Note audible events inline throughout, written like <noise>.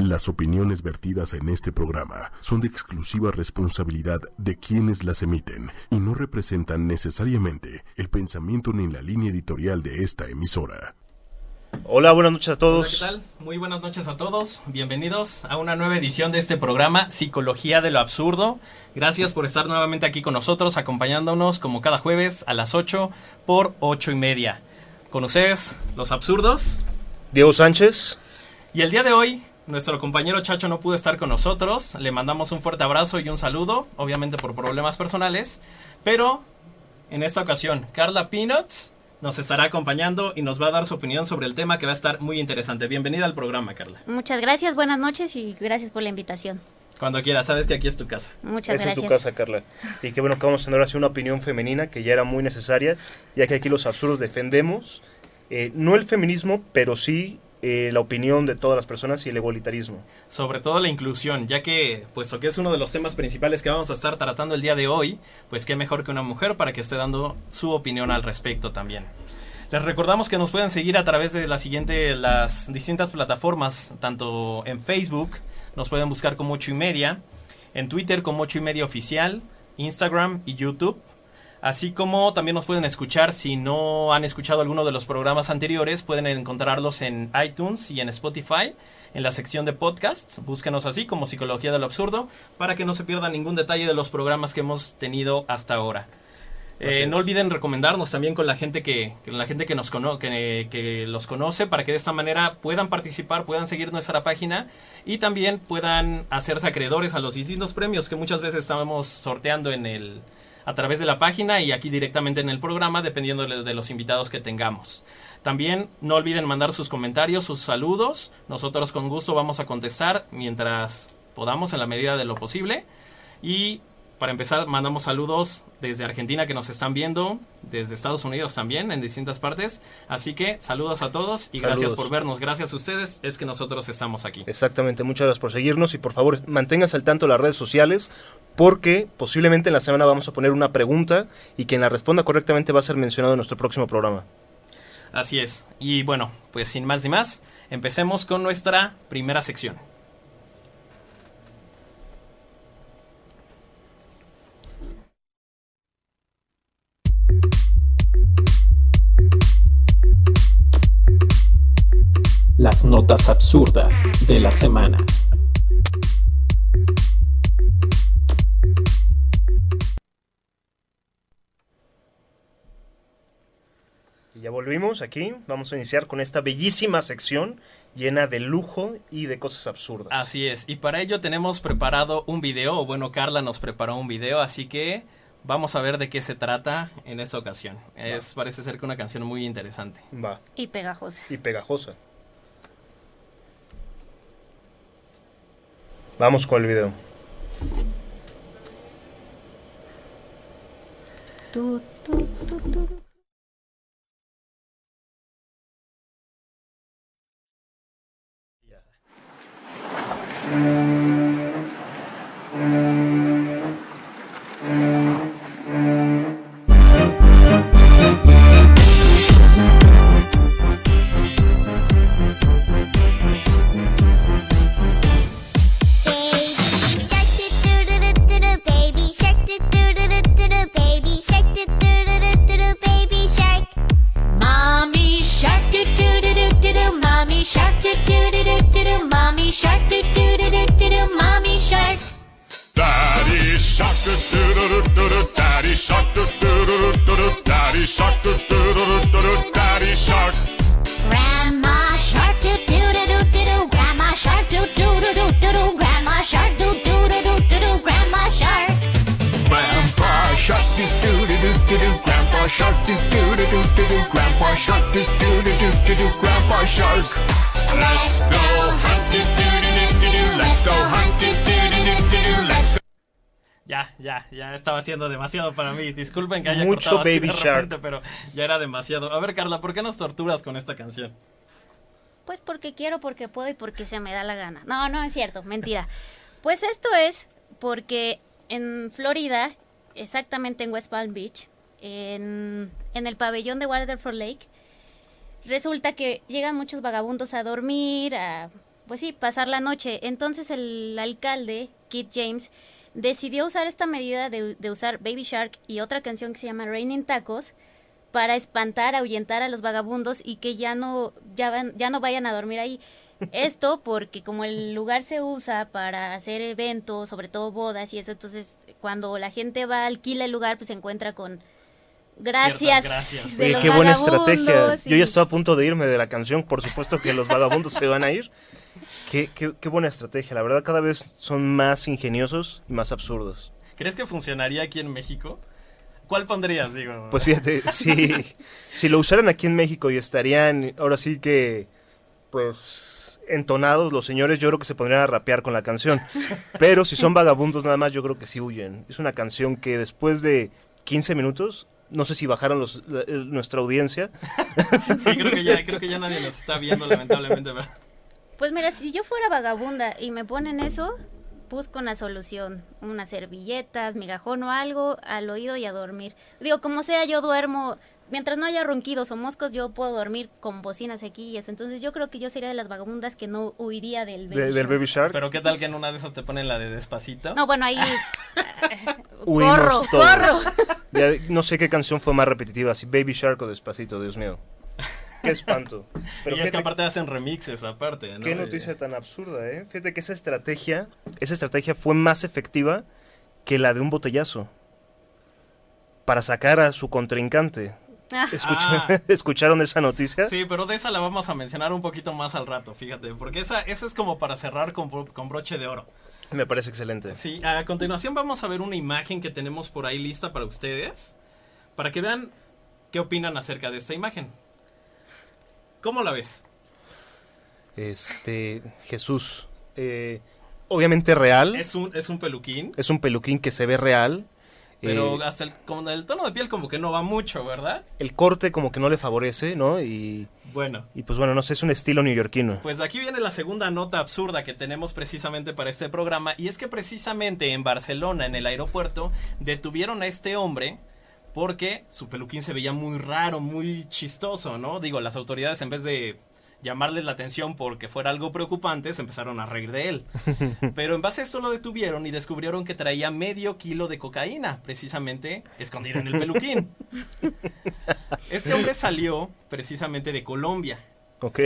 Las opiniones vertidas en este programa son de exclusiva responsabilidad de quienes las emiten y no representan necesariamente el pensamiento ni la línea editorial de esta emisora. Hola, buenas noches a todos. Hola, ¿qué tal? Muy buenas noches a todos. Bienvenidos a una nueva edición de este programa Psicología de lo Absurdo. Gracias por estar nuevamente aquí con nosotros, acompañándonos como cada jueves a las 8 por 8 y media. Con ustedes, los absurdos. Diego Sánchez. Y el día de hoy, nuestro compañero Chacho no pudo estar con nosotros. Le mandamos un fuerte abrazo y un saludo, obviamente por problemas personales. Pero en esta ocasión, Carla Peanuts nos estará acompañando y nos va a dar su opinión sobre el tema que va a estar muy interesante. Bienvenida al programa, Carla. Muchas gracias, buenas noches y gracias por la invitación. Cuando quieras, sabes que aquí es tu casa. Muchas Esa gracias. es tu casa, Carla. Y qué bueno que vamos a tener así una opinión femenina que ya era muy necesaria, ya que aquí los absurdos defendemos eh, no el feminismo, pero sí eh, la opinión de todas las personas y el igualitarismo. Sobre todo la inclusión, ya que, puesto que es uno de los temas principales que vamos a estar tratando el día de hoy, pues qué mejor que una mujer para que esté dando su opinión al respecto también. Les recordamos que nos pueden seguir a través de la siguiente, las distintas plataformas, tanto en Facebook, nos pueden buscar como 8 y media, en Twitter como 8 y media oficial, Instagram y YouTube. Así como también nos pueden escuchar si no han escuchado alguno de los programas anteriores, pueden encontrarlos en iTunes y en Spotify, en la sección de podcasts. Búsquenos así como Psicología de lo Absurdo para que no se pierdan ningún detalle de los programas que hemos tenido hasta ahora. Eh, no olviden recomendarnos también con la gente que, con la gente que nos cono que, que los conoce para que de esta manera puedan participar, puedan seguir nuestra página y también puedan hacerse acreedores a los distintos premios que muchas veces estamos sorteando en el, a través de la página y aquí directamente en el programa, dependiendo de, los invitados que tengamos. También no olviden mandar sus comentarios, sus saludos. Nosotros con gusto vamos a contestar mientras podamos en la medida de lo posible. Y para empezar, mandamos saludos desde Argentina que nos están viendo, desde Estados Unidos también, en distintas partes. Así que saludos a todos y Saludos. gracias por vernos. Gracias a ustedes es que nosotros estamos aquí. Exactamente, muchas gracias por seguirnos y por favor manténganse al tanto de las redes sociales porque posiblemente en la semana vamos a poner una pregunta y quien la responda correctamente va a ser mencionado en nuestro próximo programa. Así es. Y bueno, pues sin más ni más, empecemos con nuestra primera sección. Las notas absurdas de la semana. Y ya volvimos aquí, vamos a iniciar con esta bellísima sección llena de lujo y de cosas absurdas. Así es, y para ello tenemos preparado un video, o bueno, Carla nos preparó un video, así que vamos a ver de qué se trata en esta ocasión. Es, parece ser que una canción muy interesante. Va, Y pegajosa. y pegajosa. Vamos con el video. Disculpen que haya Mucho cortado así Baby de Shark. repente, pero ya era demasiado. A ver, Carla, ¿por qué nos torturas con esta canción? Pues porque quiero, porque puedo y porque se me da la gana. No, no es cierto, mentira. Pues esto es porque en Florida, exactamente en West Palm Beach, en, en el pabellón de Waterford Lake, resulta que llegan muchos vagabundos a dormir, a pues sí, pasar la noche. Entonces el alcalde, Kit James, decidió usar esta medida de, de usar Baby Shark y otra canción que se llama Raining Tacos para espantar, ahuyentar a los vagabundos y que ya no, ya, van- ya no vayan a dormir ahí. <laughs> Esto porque como el lugar se usa para hacer eventos, sobre todo bodas y eso, entonces cuando la gente va, alquila el lugar, pues se encuentra con gracias. gracias. de Oye, los qué buena estrategia. Yo ya estaba a punto de irme de la canción, por supuesto que los vagabundos se van a ir. <laughs> Qué, qué- qué buena estrategia, la verdad cada vez son más ingeniosos y más absurdos. ¿Crees que funcionaría aquí en México? ¿Cuál pondrías, digo? Pues fíjate, <laughs> si, si lo usaran aquí en México y estarían ahora sí que, pues, entonados los señores, yo creo que se pondrían a rapear con la canción. Pero si son vagabundos nada más, yo creo que sí huyen. Es una canción que después de 15 minutos, no sé si bajaron los, la- nuestra audiencia, <laughs> Sí, creo que ya, creo que ya nadie nos está viendo, lamentablemente. pero- Pues mira, si yo fuera vagabunda y me ponen eso, busco una solución, unas servilletas, migajón o algo al oído y a dormir. Digo, como sea, yo duermo, mientras no haya ronquidos o moscos, yo puedo dormir con bocinas aquí y eso. Entonces yo creo que yo sería de las vagabundas que no huiría del baby de- del shark. Baby Shark. Pero qué tal que en una de esas te ponen la de despacito. No, bueno, ahí... <laughs> Huimos corro, todos. corro. Ya no sé qué canción fue más repetitiva, si Baby Shark o Despacito, Dios mío. Qué espanto. Pero y es que aparte hacen remixes aparte, ¿no? Qué noticia tan absurda, ¿eh? Fíjate que esa estrategia, esa estrategia fue más efectiva que la de un botellazo. Para sacar a su contrincante. Ah, Escucha- Ah. <laughs> ¿Escucharon esa noticia? Sí, pero de esa la vamos a mencionar un poquito más al rato, fíjate, porque esa, esa es como para cerrar con, con broche de oro. Me parece excelente. Sí, a continuación vamos a ver una imagen que tenemos por ahí lista para ustedes, para que vean qué opinan acerca de esta imagen. ¿Cómo la ves? Este, Jesús. eh, obviamente real. Es, Es un, es un peluquín, un peluquín que se ve real. pero eh, hasta el, como el tono de piel como que no va mucho, ¿verdad? el corte como que no le favorece, ¿no? Y, Bueno, y pues bueno, no sé, es un estilo neoyorquino. Pues aquí viene la segunda nota absurda que tenemos precisamente para este programa y es que precisamente en Barcelona, en el aeropuerto, detuvieron a este hombre porque su peluquín se veía muy raro, muy chistoso, ¿no? Digo, las autoridades en vez de llamarles la atención porque fuera algo preocupante, se empezaron a reír de él. <laughs> Pero en base a eso lo detuvieron y descubrieron que traía medio kilo de cocaína, precisamente escondida en el peluquín. <laughs> Este hombre salió precisamente de Colombia. Ok.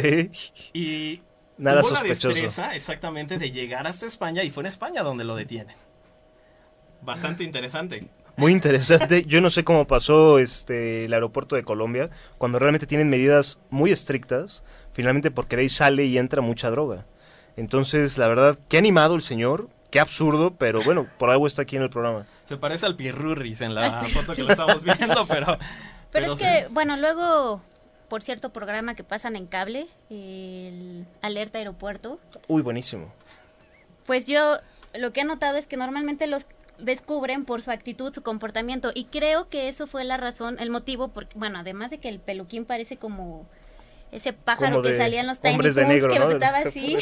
Y Nada tuvo sospechoso. la destreza exactamente de llegar hasta España y fue en España donde lo detienen. Bastante interesante. Muy interesante. Yo no sé cómo pasó este el aeropuerto de Colombia cuando realmente tienen medidas muy estrictas, finalmente porque de ahí sale y entra mucha droga. Entonces, la verdad, qué animado el señor, qué absurdo, pero bueno, por algo está aquí en el programa. Se parece al Pirurris en la foto que lo estamos viendo, pero... <laughs> Pero es sí. que, bueno, luego, por cierto programa que pasan en cable, el Alerta Aeropuerto, Uy, buenísimo. pues yo lo que he notado es que normalmente los descubren por su actitud, su comportamiento, y creo que eso fue la razón, el motivo, porque, bueno, además de que el peluquín parece como ese pájaro Como que salía en los Tiny hombres de Toons, negro, que estaba así,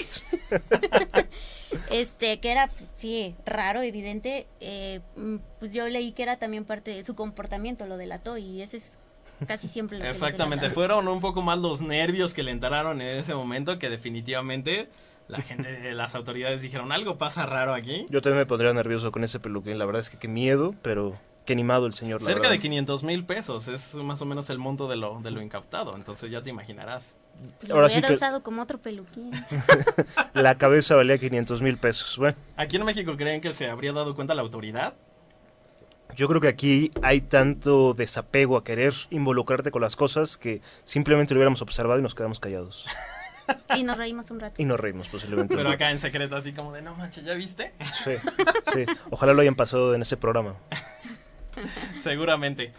<laughs> este, que era, sí, raro, evidente, eh, mm, pues yo leí que era también parte de su comportamiento, lo delató, y ese es casi siempre lo que Exactamente, fueron un poco más los nervios que le entraron en ese momento que definitivamente la gente de las autoridades dijeron algo pasa raro aquí. Yo también me pondría nervioso con ese peluquín. La verdad es que qué miedo, pero qué animado el señor. la Cerca verdad. de 500 mil pesos es más o menos el monto de lo, de lo incautado, entonces ya te imaginarás. Lo Ahora sí hubiera que- usado como otro peluquín. <laughs> La cabeza valía 500 mil pesos. Bueno, ¿Aquí en México creen que se habría dado cuenta la autoridad? yo creo que aquí hay tanto desapego a querer involucrarte con las cosas que simplemente lo hubiéramos observado y nos quedamos callados. <laughs> <laughs> Y nos reímos un rato. Y nos reímos posiblemente. Pero acá en secreto así como de no manches, ¿ya viste? Sí, sí. Ojalá lo hayan pasado en ese programa. <laughs> Seguramente.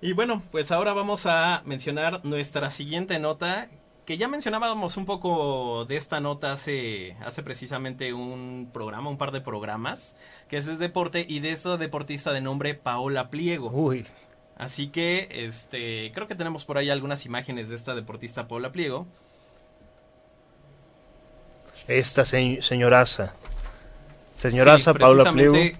Y bueno, pues ahora vamos a mencionar nuestra siguiente nota, que ya mencionábamos un poco de esta nota hace, hace precisamente un programa, un par de programas, que es de deporte y de esa deportista de nombre Paola Pliego. Uy, Así que, este, creo que tenemos por ahí algunas imágenes de esta deportista Paola Pliego. Esta se- señoraza. Señoraza Sí, Paula precisamente- Pliego.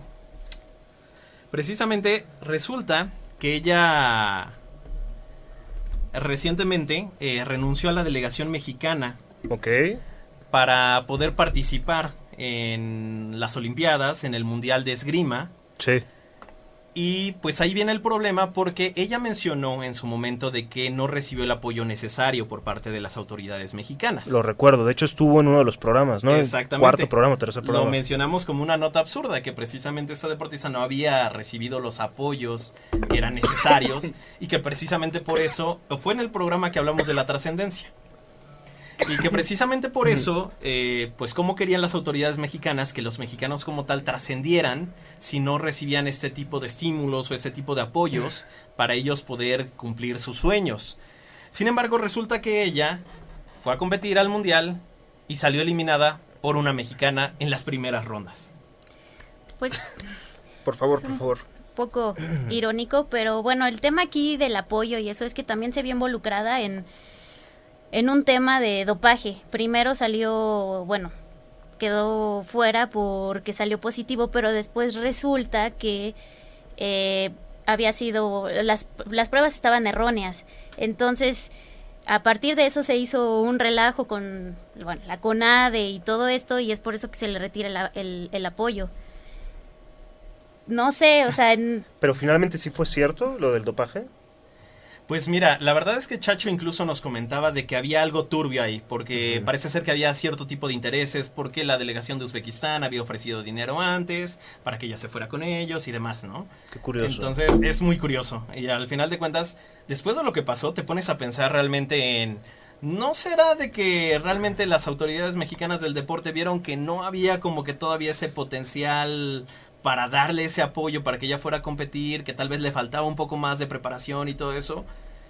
Precisamente resulta que ella recientemente eh, renunció a la delegación mexicana Ok. para poder participar en las Olimpiadas, en el Mundial de Esgrima. Sí. Y pues ahí viene el problema porque ella mencionó en su momento de que no recibió el apoyo necesario por parte de las autoridades mexicanas. Lo recuerdo. De hecho, estuvo en uno de los programas, ¿no? El Exactamente. Cuarto programa, tercer Lo programa. mencionamos como una nota absurda, que precisamente esta deportista no había recibido los apoyos que eran necesarios <laughs> y que precisamente por eso fue en el programa que hablamos de la trascendencia. Y que <laughs> precisamente por eso, eh, pues cómo querían las autoridades mexicanas que los mexicanos como tal trascendieran si no recibían este tipo de estímulos o este tipo de apoyos para ellos poder cumplir sus sueños. Sin embargo, resulta que ella fue a competir al mundial y salió eliminada por una mexicana en las primeras rondas. Pues Por favor, por favor. poco irónico, pero bueno, el tema aquí del apoyo y eso es que también se vio involucrada en, en un tema de dopaje. Primero salió, bueno, quedó fuera porque salió positivo, pero después resulta que eh, había sido, las, las pruebas estaban erróneas. Entonces, a partir de eso se hizo un relajo con la CONADE y todo esto, y es por eso que se le retira el, el- el apoyo. No sé, o sea, en- <laughs> Pero finalmente sí fue cierto lo del dopaje. Pues mira, la verdad es que Chacho incluso nos comentaba de que había algo turbio ahí, porque parece ser que había cierto tipo de intereses, porque la delegación de Uzbekistán había ofrecido dinero antes para que ella se fuera con ellos y demás, ¿no? Qué curioso. Entonces es muy curioso. Y al final de cuentas, después de lo que pasó, te pones a pensar realmente en... ¿No será de que realmente las autoridades mexicanas del deporte vieron que no había como que todavía ese potencial para darle ese apoyo para que ella fuera a competir, que tal vez le faltaba un poco más de preparación y todo eso?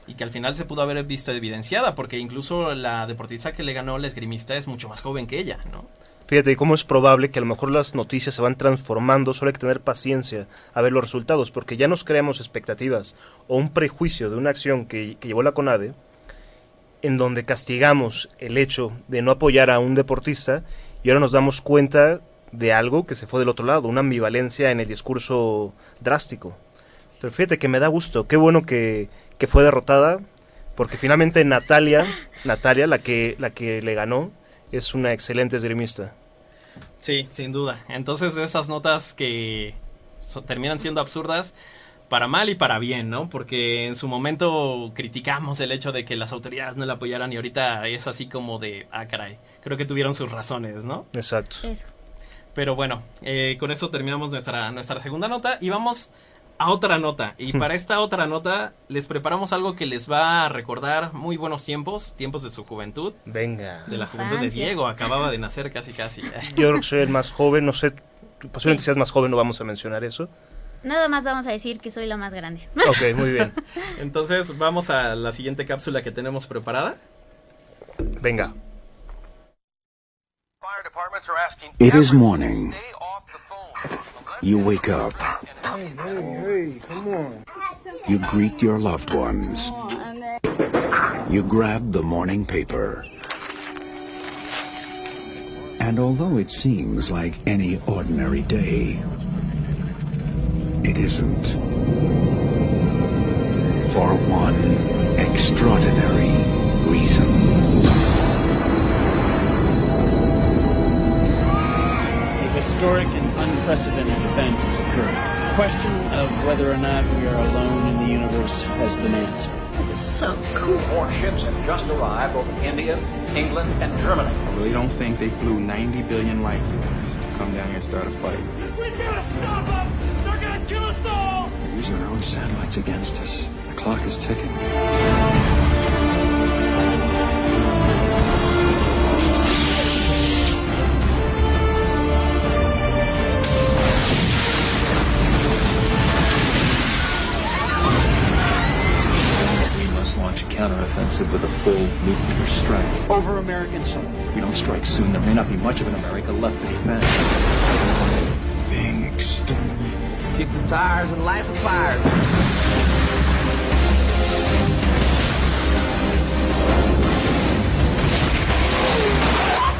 Y que al final se pudo haber visto evidenciada, porque incluso la deportista que le ganó, la esgrimista, es mucho más joven que ella, ¿no? Fíjate, ¿y cómo es probable que a lo mejor las noticias se van transformando? Solo hay que tener paciencia a ver los resultados, porque ya nos creamos expectativas o un prejuicio de una acción que llevó la CONADE, en donde castigamos el hecho de no apoyar a un deportista y ahora nos damos cuenta de algo que se fue del otro lado, una ambivalencia en el discurso drástico. Pero fíjate que me da gusto, qué bueno que, que fue derrotada, porque finalmente Natalia, Natalia, la que, la que le ganó, es una excelente esgrimista. Sí, sin duda. Entonces, esas notas que so- terminan siendo absurdas, para mal y para bien, ¿no? Porque en su momento criticamos el hecho de que las autoridades no la apoyaran y ahorita es así como de, ah, caray, creo que tuvieron sus razones, ¿no? Exacto. eso. Pero bueno, eh, con eso terminamos nuestra, nuestra segunda nota y vamos a otra nota. Y para esta otra nota les preparamos algo que les va a recordar muy buenos tiempos, tiempos de su juventud, Venga. de la juventud de. Diego, acababa de nacer casi casi. <laughs> Yo creo que soy el más joven, no sé, posiblemente seas más joven, no vamos a mencionar eso. Nada más vamos a decir que soy la más grande. <laughs> Ok, muy bien. Entonces vamos a la siguiente cápsula que tenemos preparada. Venga. It is morning. You wake up. You greet your loved ones. You grab the morning paper. And although it seems like any ordinary day, it isn't. For one extraordinary reason. Historic and unprecedented event has occurred. The question of whether or not we are alone in the universe has been answered. This is so cool. More ships have just arrived over India, England, and Germany. I really don't think they flew 90 billion light years to come down here and start a fight. We gotta stop them! They're gonna kill us all! They're using our own satellites against us. The clock is ticking. Counteroffensive with a full nuclear strike. Over American soil. If we don't strike soon, there may not be much of an America left to defend. Being exterminated. Kick the tires and light the fire.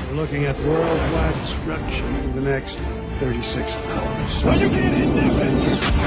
We're looking at worldwide destruction in the next 36 hours. Are you kidding? Fast enough,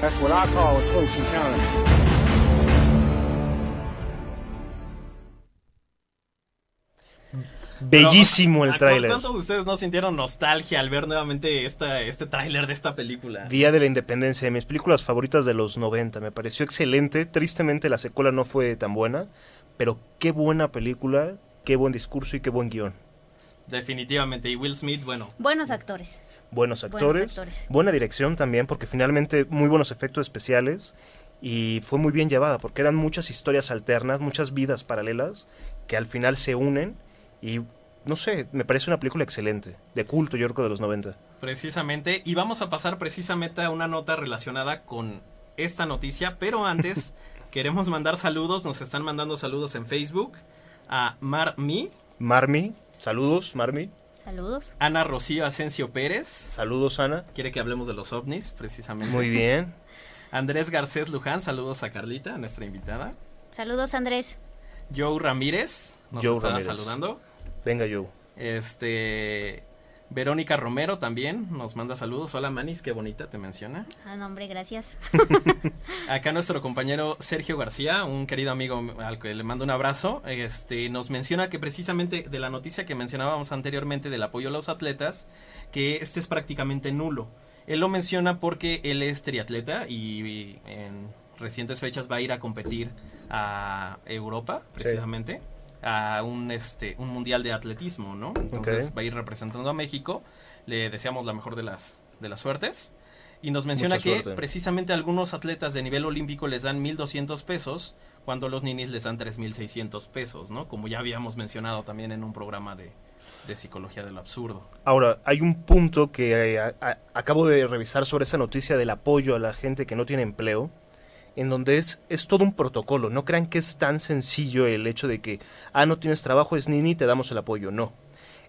That's what I call a close encounter. Bellísimo el ¿A cu- tráiler. ¿Cuántos de ustedes no sintieron nostalgia al ver nuevamente esta, este tráiler de esta película? Día de la Independencia, de mis películas favoritas de los 90. Me pareció excelente. Tristemente la secuela no fue tan buena, pero qué buena película, qué buen discurso y qué buen guion. Definitivamente. Y Will Smith, bueno, Buenos actores. Buenos actores, actores. buena dirección también, porque finalmente muy buenos efectos especiales y fue muy bien llevada, porque eran muchas historias alternas, muchas vidas paralelas que al final se unen y no sé, me parece una película excelente, de culto yo creo de los 90. precisamente. Y vamos a pasar precisamente a una nota relacionada con esta noticia. Pero antes, <laughs> queremos mandar saludos. Nos están mandando saludos en Facebook. A Marmi, Marmi, saludos, Marmi. Saludos. Ana Rocío Asensio Pérez. Saludos, Ana. Quiere que hablemos de los ovnis, precisamente. Muy bien. <laughs> Andrés Garcés Luján, saludos a Carlita, nuestra invitada. Saludos, Andrés. Joe Ramírez, nos Joe está Ramírez. saludando. Venga, Joe. Este. Verónica Romero también nos manda saludos. Hola Manis, qué bonita te menciona. Ah, no, hombre, gracias. <laughs> Acá nuestro compañero Sergio García, un querido amigo al que le mando un abrazo, este, nos menciona que precisamente de la noticia que mencionábamos anteriormente del apoyo a los atletas, que este es prácticamente nulo. Él lo menciona porque él es triatleta y, y en recientes fechas va a ir a competir a Europa, precisamente, a un, este, un mundial de atletismo, ¿no? Entonces va a ir representando a México. Le deseamos la mejor de las, de las suertes. Y nos menciona Mucha que suerte. precisamente algunos atletas de nivel olímpico les dan 1.200 pesos, cuando los ninis les dan 3.600 pesos, ¿no? Como ya habíamos mencionado también en un programa de, de psicología del absurdo. Ahora, hay un punto que eh, a- a- acabo de revisar sobre esa noticia del apoyo a la gente que no tiene empleo, en donde es, es todo un protocolo. No crean que es tan sencillo el hecho de que, ah, no tienes trabajo, es Nini, te damos el apoyo. No.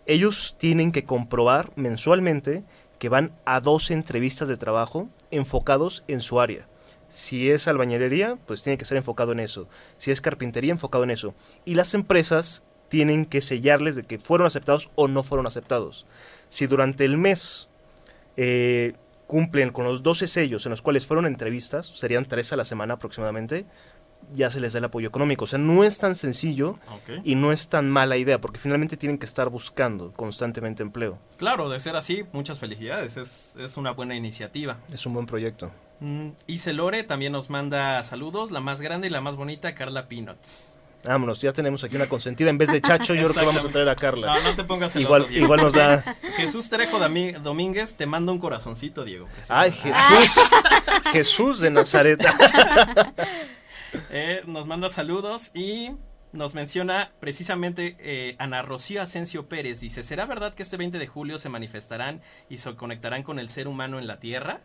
Ellos tienen que comprobar mensualmente que van a dos entrevistas de trabajo enfocados en su área. Si es albañilería, pues tiene que ser enfocado en eso. Si es carpintería, enfocado en eso. Y las empresas tienen que sellarles de que fueron aceptados o no fueron aceptados. Si durante el mes eh, cumplen con los 12 sellos en los cuales fueron entrevistas, serían tres a la semana aproximadamente, ya se les da el apoyo económico. O sea, no es tan sencillo Ok. y no es tan mala idea, porque finalmente tienen que estar buscando constantemente empleo. Claro, de ser así, muchas felicidades. Es, es una buena iniciativa. Es un buen proyecto. Mm, Ise Lore también nos manda saludos. La más grande y la más bonita, Carla Peanuts. Vámonos, ya tenemos aquí una consentida. En vez de Chacho, yo creo que vamos a traer a Carla. No, no te pongas celoso, igual, Diego. igual nos da. <laughs> Jesús Trejo Dami- Domínguez te manda un corazoncito, Diego. Ay, precisamente. Jesús. Jesús de Nazaret. <laughs> Eh, nos manda saludos y nos menciona precisamente eh, Ana Rocío Asensio Pérez. Dice, ¿será verdad que este 20 de julio se manifestarán y se conectarán con el ser humano en la Tierra?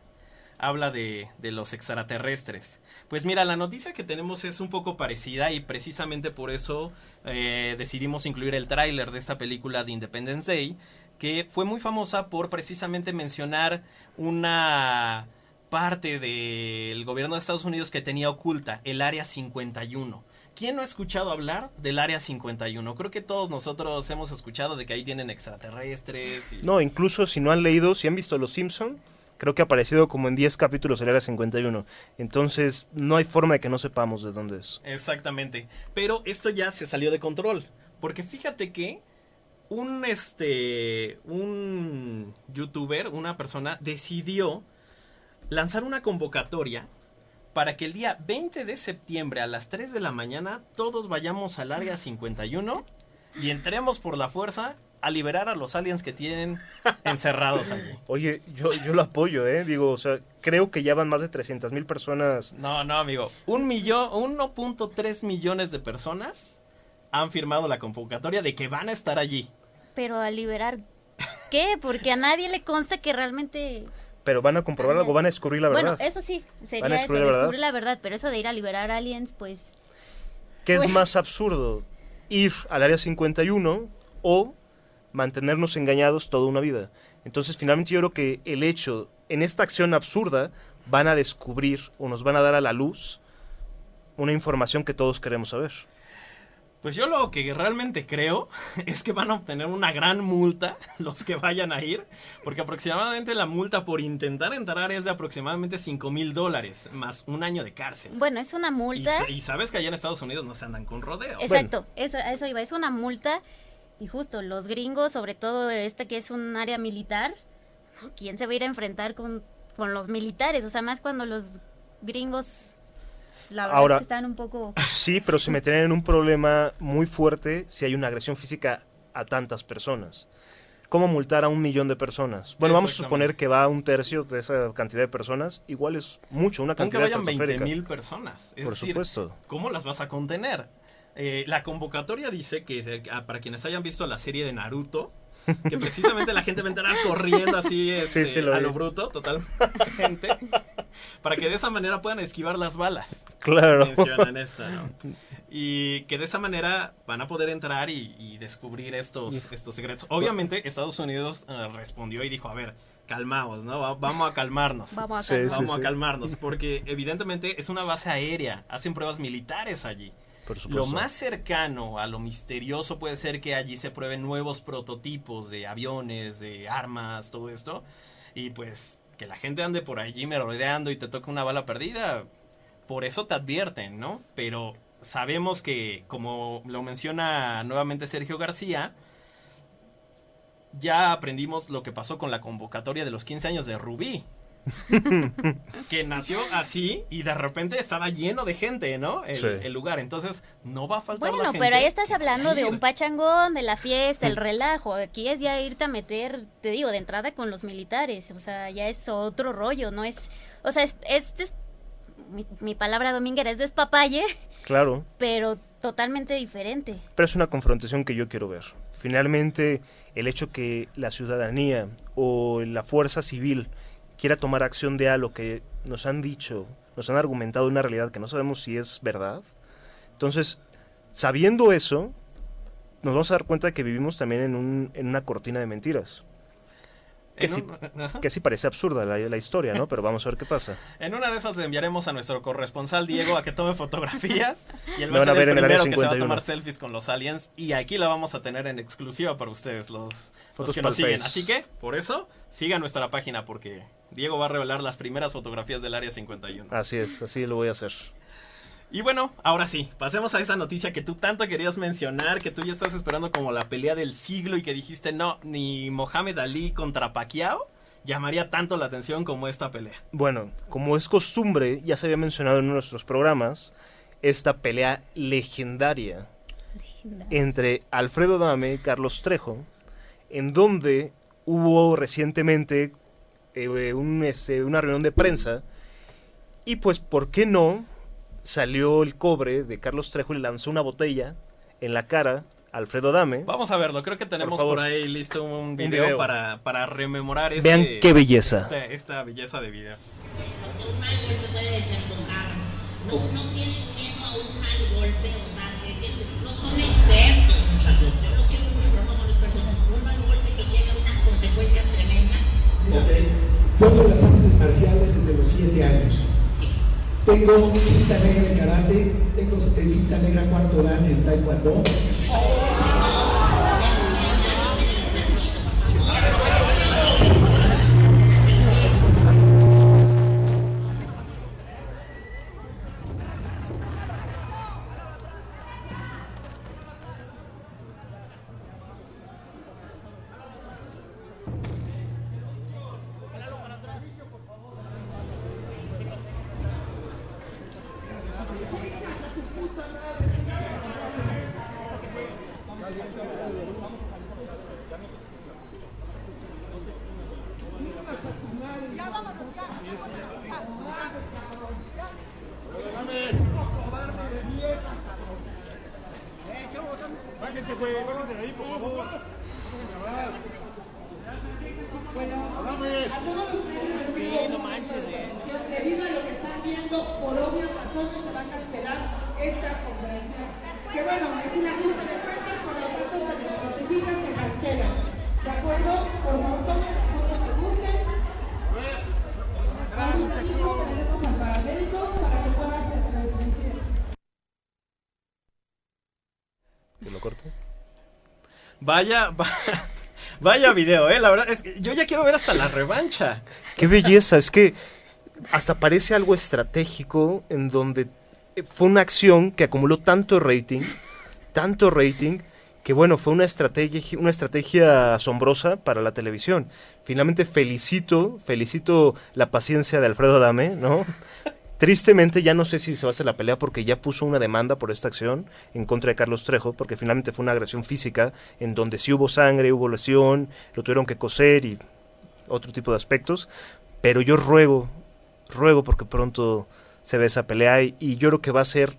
Habla de, de los extraterrestres. Pues mira, la noticia que tenemos es un poco parecida y precisamente por eso eh, decidimos incluir el tráiler de esta película de Independence Day, que fue muy famosa por precisamente mencionar una parte del gobierno de Estados Unidos que tenía oculta, el Área 51. ¿Quién no ha escuchado hablar del Área 51? Creo que todos nosotros hemos escuchado de que ahí tienen extraterrestres. No, incluso si no han leído, si han visto Los Simpson, creo que ha aparecido como en 10 capítulos el Área 51. Entonces, no hay forma de que no sepamos de dónde es. Exactamente. Pero esto ya se salió de control. Porque fíjate que un este. un youtuber, una persona, decidió lanzar una convocatoria para que el día 20 de septiembre a las 3 de la mañana todos vayamos al área 51 y entremos por la fuerza a liberar a los aliens que tienen <laughs> encerrados allí. Oye, yo, yo lo apoyo, ¿eh? Digo, o sea, creo que ya van más de 300 mil personas. No, no, amigo. Un millón, 1.3 millones de personas han firmado la convocatoria de que van a estar allí. Pero a liberar qué? Porque a nadie le consta que realmente... Pero van a comprobar algo, van a descubrir la verdad. Bueno, eso sí, Van a sería eso, descubrir la verdad. descubrir la verdad, pero eso de ir a liberar aliens, pues... ¿Qué es Pues- más absurdo? ¿Ir al área 51 o mantenernos engañados toda una vida? Entonces, finalmente yo creo que el hecho, en esta acción absurda, van a descubrir o nos van a dar a la luz una información que todos queremos saber. Pues yo lo que realmente creo <laughs> es que van a obtener una gran multa <laughs> los que vayan a ir, porque aproximadamente la multa por intentar entrar es de aproximadamente 5 mil dólares, más un año de cárcel. Bueno, es una Y, multa... sa- y sabes que allá en Estados Unidos no se andan con rodeos. Exacto, eso, a eso iba. Es una multa y justo los gringos, sobre todo este que es un área militar, ¿quién se va a ir a enfrentar con, con los militares? O sea, más cuando los gringos, la verdad Ahora- es que están un poco... Sí, pero se meterían en un problema muy fuerte si hay una agresión física a tantas personas. ¿Cómo multar a un millón de personas? Bueno, vamos a suponer que va a un tercio de esa cantidad de personas. Igual es mucho, una Aunque cantidad vayan 20 estratosférica. mil personas. Es Por decir, supuesto. ¿Cómo las vas a contener? Eh, la convocatoria dice que ah, para quienes hayan visto la serie de Naruto, que precisamente la gente va a entrar corriendo así este, sí, lo a vi. lo bruto, totalmente, para que de esa manera puedan esquivar las balas. Claro. Mencionan esto, ¿no? Y que de esa manera van a poder entrar y, y descubrir estos, estos secretos. Obviamente Estados Unidos eh, respondió y dijo, a ver, calmaos, ¿no? Va- vamos a calmarnos. Vamos a Sí, calmarnos. sí, Vamos a sí. calmarnos, porque evidentemente es una base aérea, hacen pruebas militares allí. Por Lo más cercano a lo misterioso puede ser que allí se prueben nuevos prototipos de aviones, de armas, todo esto. Y pues que la gente ande por allí merodeando y te toque una bala perdida, por eso te advierten, ¿no? Pero sabemos que, como lo menciona nuevamente Sergio García, ya aprendimos lo que pasó con la convocatoria de los 15 años de Rubí. <laughs> que nació así y de repente estaba lleno de gente, ¿no? El, Sí. el lugar. Entonces, no va a faltar la Bueno, gente pero ahí estás hablando de un pachangón, de la fiesta, el relajo. Aquí es ya irte a meter, te digo, de entrada con los militares. O sea, ya es otro rollo, no es... O sea, es, es mi, mi palabra dominguera es despapalle, <laughs> Claro. pero totalmente diferente. Pero es una confrontación que yo quiero ver. Finalmente, el hecho que la ciudadanía o la fuerza civil quiera tomar acción de algo que nos han dicho, nos han argumentado una realidad que no sabemos si es verdad. Entonces, sabiendo eso, nos vamos a dar cuenta que vivimos también en, un, en una cortina de mentiras. Que sí, un- que sí parece absurda la, la historia, ¿no? <laughs> Pero vamos a ver qué pasa. En una de esas le enviaremos a nuestro corresponsal Diego a que tome fotografías <laughs> y él va a a ser ver el primero que se va a 51. tomar selfies con los aliens y aquí la vamos a tener en exclusiva para ustedes los, los Fotos que nos siguen. Face. Así que, por eso, sigan nuestra página porque Diego va a revelar las primeras fotografías del área 51. Así es, así lo voy a hacer. Y bueno, ahora sí, pasemos a esa noticia que tú tanto querías mencionar, que tú ya estás esperando como la pelea del siglo y que dijiste, no, ni Mohamed Ali contra Pacquiao llamaría tanto la atención como esta pelea. Bueno, como es costumbre, ya se había mencionado en nuestros programas, esta pelea legendaria entre Alfredo Dame y Carlos Trejo, en donde hubo recientemente eh, un, este, una reunión de prensa y pues, ¿por qué no? Salió el cobre de Carlos Trejo y lanzó una botella en la cara a Alfredo Dame. Vamos a verlo, creo que tenemos por, ahí listo un video, video. Para, para rememorar Vean qué belleza. Esta, esta belleza de video. No, no tienen miedo a un mal golpe, o sea, que, que no son expertos, muchachos. Yo los quiero mucho, pero no son expertos. Un mal golpe que lleve a unas consecuencias tremendas. Juego las artes marciales desde los 7 años. Tengo cinta negra en karate, tengo eh, cinta negra cuarto dan en taekwondo. Vaya, <laughs> va- vaya video, eh. La verdad es que yo ya quiero ver hasta la revancha. Qué belleza, es que hasta parece algo estratégico en donde eh, fue una acción que acumuló tanto rating, tanto rating, que bueno, fue una estrategia, una estrategia asombrosa para la televisión. Finalmente felicito, felicito la paciencia de Alfredo Adame, ¿no? Tristemente ya no sé si se va a hacer la pelea porque ya puso una demanda por esta acción en contra de Carlos Trejo, porque finalmente fue una agresión física en donde sí hubo sangre, hubo lesión, lo tuvieron que coser y otro tipo de aspectos. Pero yo ruego, ruego porque pronto se ve esa pelea y, y yo creo que va a ser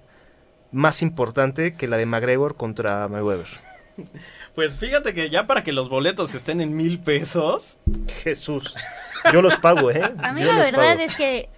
más importante que la de McGregor contra Mayweather. Pues fíjate que ya para que los boletos estén en mil pesos. Jesús. Yo los pago, ¿eh? A mí Yo la los verdad pago. es que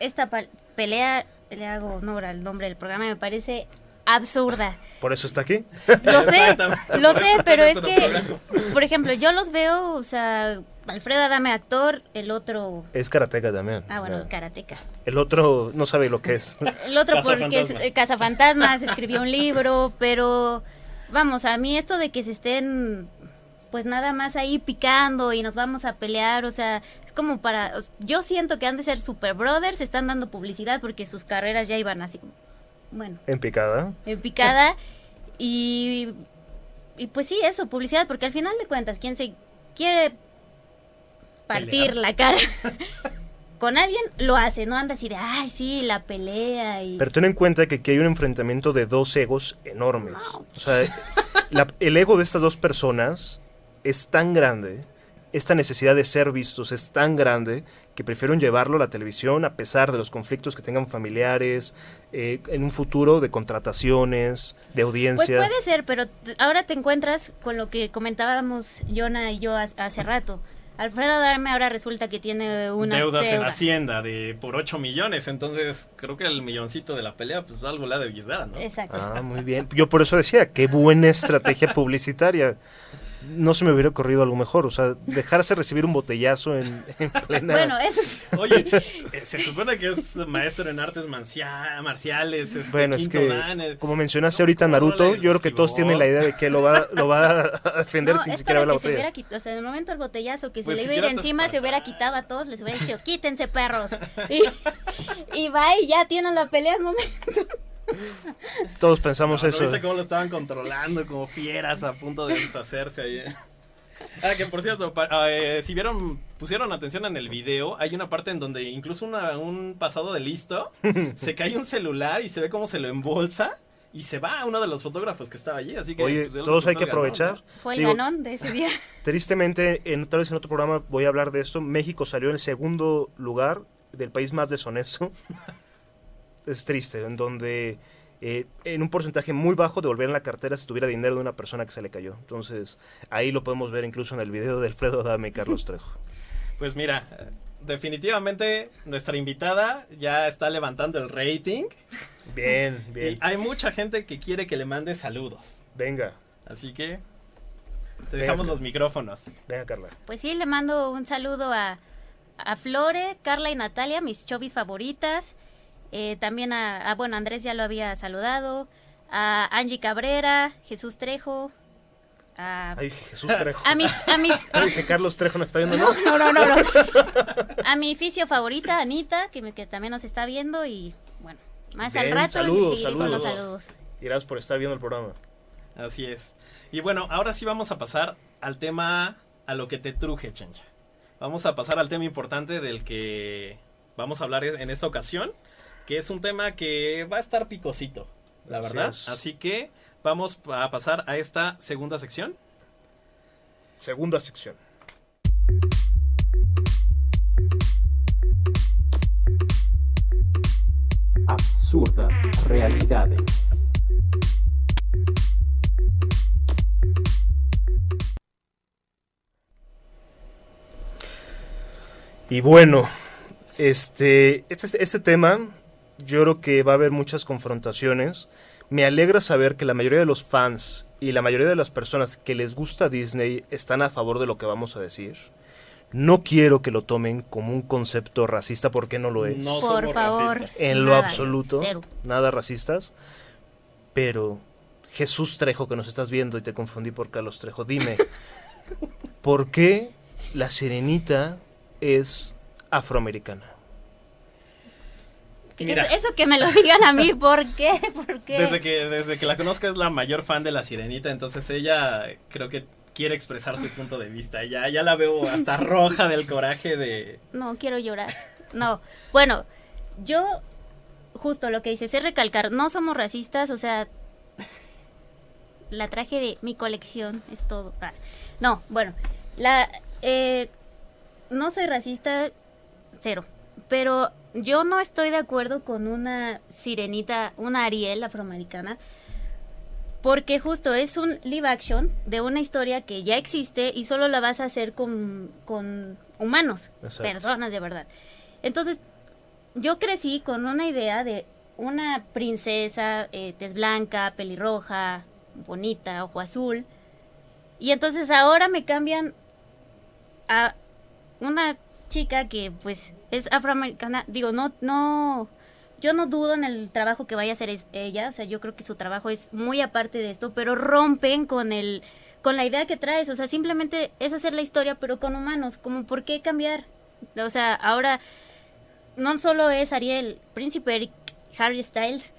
esta pelea, le hago honor al nombre del programa, me parece absurda. Por eso está aquí. Lo sé, lo sé, pero es que, programa. por ejemplo, yo los veo, o sea, Alfredo Adame actor, el otro, Es karateca también. ah bueno, Ya. karateca. El otro no sabe lo que es. <laughs> El otro porque es Cazafantasmas. eh, Cazafantasmas, escribió un libro, pero vamos, a mí esto de que se estén pues nada más ahí picando y nos vamos a pelear, o sea, es como para, yo siento que han de ser super brothers, están dando publicidad porque sus carreras ya iban así, bueno, En picada. en picada <laughs> y, y pues sí, eso, publicidad, porque al final de cuentas, quien se quiere partir Pelear. la cara <laughs> con alguien, lo hace, no anda así de, ay, sí, la pelea y... Pero ten en cuenta que aquí hay un enfrentamiento de dos egos enormes. O sea, la- el ego de estas dos personas es tan grande, esta necesidad de ser vistos es tan grande que prefieren llevarlo a la televisión a pesar de los conflictos que tengan familiares, eh, en un futuro de contrataciones, de Pues audiencia. puede ser, pero ahora te encuentras con lo que comentábamos Jonah y yo ha- hace rato. Alfredo Adame ahora resulta que tiene una Deudas en deuda. Hacienda de por 8 millones. Entonces creo que el milloncito de la pelea, pues algo le ha de ayudar, ¿no? Exacto. Ah, muy bien. Yo por eso decía, qué buena estrategia publicitaria. No se me hubiera ocurrido algo mejor. O sea, dejarse recibir un botellazo en, en plena... Bueno, eso sí. Oye, eh, se supone que es maestro en artes mancia- marciales. este, Bueno, es que, dan, eh, como mencionaste ahorita Naruto, yo creo que todos tienen la idea de que lo va, lo va a defender No, sin es siquiera ver la que se hubiera botella. quitado, o sea, en el momento del botellazo que Pues se le iba a ir encima, se hubiera quitado a todos, les hubiera dicho, <laughs> quítense perros. <laughs> Y, y va y ya tienen la pelea al momento. Todos pensamos no, eso. ¿Viste cómo lo estaban controlando como fieras a punto de deshacerse ahí? Ah, que por cierto, pa- ah, eh, si vieron, pusieron atención en el video, hay una parte en donde incluso una- un pasado de listo, <laughs> se cae un celular y se ve cómo se lo embolsa y se va uno de los fotógrafos que estaba allí, así que... Oye, pues, todos hay que aprovechar. ¿no? Fue el Digo, ganón de ese día. <laughs> Tristemente, en, tal vez en otro programa voy a hablar de esto. México salió en el segundo lugar del país más deshonesto. <laughs> es triste, en donde eh, en un porcentaje muy bajo devolvían la cartera si tuviera dinero de una persona que se le cayó. Entonces, ahí lo podemos ver incluso en el video de Alfredo Dame y Carlos Trejo. Pues mira, definitivamente nuestra invitada ya está levantando el rating. Bien, <laughs> Y bien. hay mucha gente que quiere que le mande saludos. Venga, Así que te dejamos los micrófonos. venga Carla. Pues sí, le mando un saludo a, a Flore, Carla y Natalia, mis chovis favoritas. Eh, también a, a, bueno, Andrés ya lo había saludado. A Angie Cabrera, Jesús Trejo. A, Ay, Jesús Trejo. a mi, a mi, <laughs> Ay, que Carlos Trejo nos está viendo, ¿no? no, no, no, no. A mi fisio favorita, Anita, que, me- que también nos está viendo. Y bueno, más al rato saludos, con los saludos. saludos. Y gracias por estar viendo el programa. Así es. Y bueno, ahora sí vamos a pasar al tema a lo que te truje, Chencha. Vamos a pasar al tema importante del que vamos a hablar en esta ocasión, que es un tema que va a estar picosito, la Así verdad. es. Así que vamos a pasar a esta segunda sección. Segunda sección. Absurdas realidades. Y bueno, este, este, este tema, yo creo que va a haber muchas confrontaciones. Me alegra saber que la mayoría de los fans y la mayoría de las personas que les gusta Disney están a favor de lo que vamos a decir. No quiero que lo tomen como un concepto racista porque no lo es. No Por somos favor. racistas. en lo absoluto, cero. nada racistas. Pero Jesús Trejo, que nos estás viendo y te confundí por Carlos Trejo, dime, <laughs> ¿por qué la sirenita es afroamericana? Mira. Eso, eso que me lo digan a mí, <laughs> ¿por qué? ¿Por qué? Desde que, desde que la conozco es la mayor fan de la sirenita, entonces ella creo que quiere expresar su punto de vista. Ya, ya la veo hasta <laughs> roja del coraje de... No, quiero llorar. No. Bueno, yo, justo lo que dices es recalcar, no somos racistas, o sea, la traje de mi colección, es todo. Ah, No, bueno, la, eh, no soy racista, cero, pero yo no estoy de acuerdo con una sirenita, una Ariel afroamericana, porque justo es un live action de una historia que ya existe y solo la vas a hacer con, con humanos, Exacto. personas de verdad. Entonces, yo crecí con una idea de una princesa, eh, tez blanca, pelirroja, bonita, ojo azul. Y entonces ahora me cambian a una chica que pues es afroamericana. Digo, no, no, yo no dudo en el trabajo que vaya a hacer ella. O sea, yo creo que su trabajo es muy aparte de esto, pero rompen con el, con la idea que traes. O sea, simplemente es hacer la historia, pero con humanos. Como, ¿por qué cambiar? O sea, ahora no solo es Ariel, Príncipe Eric, Harry Styles,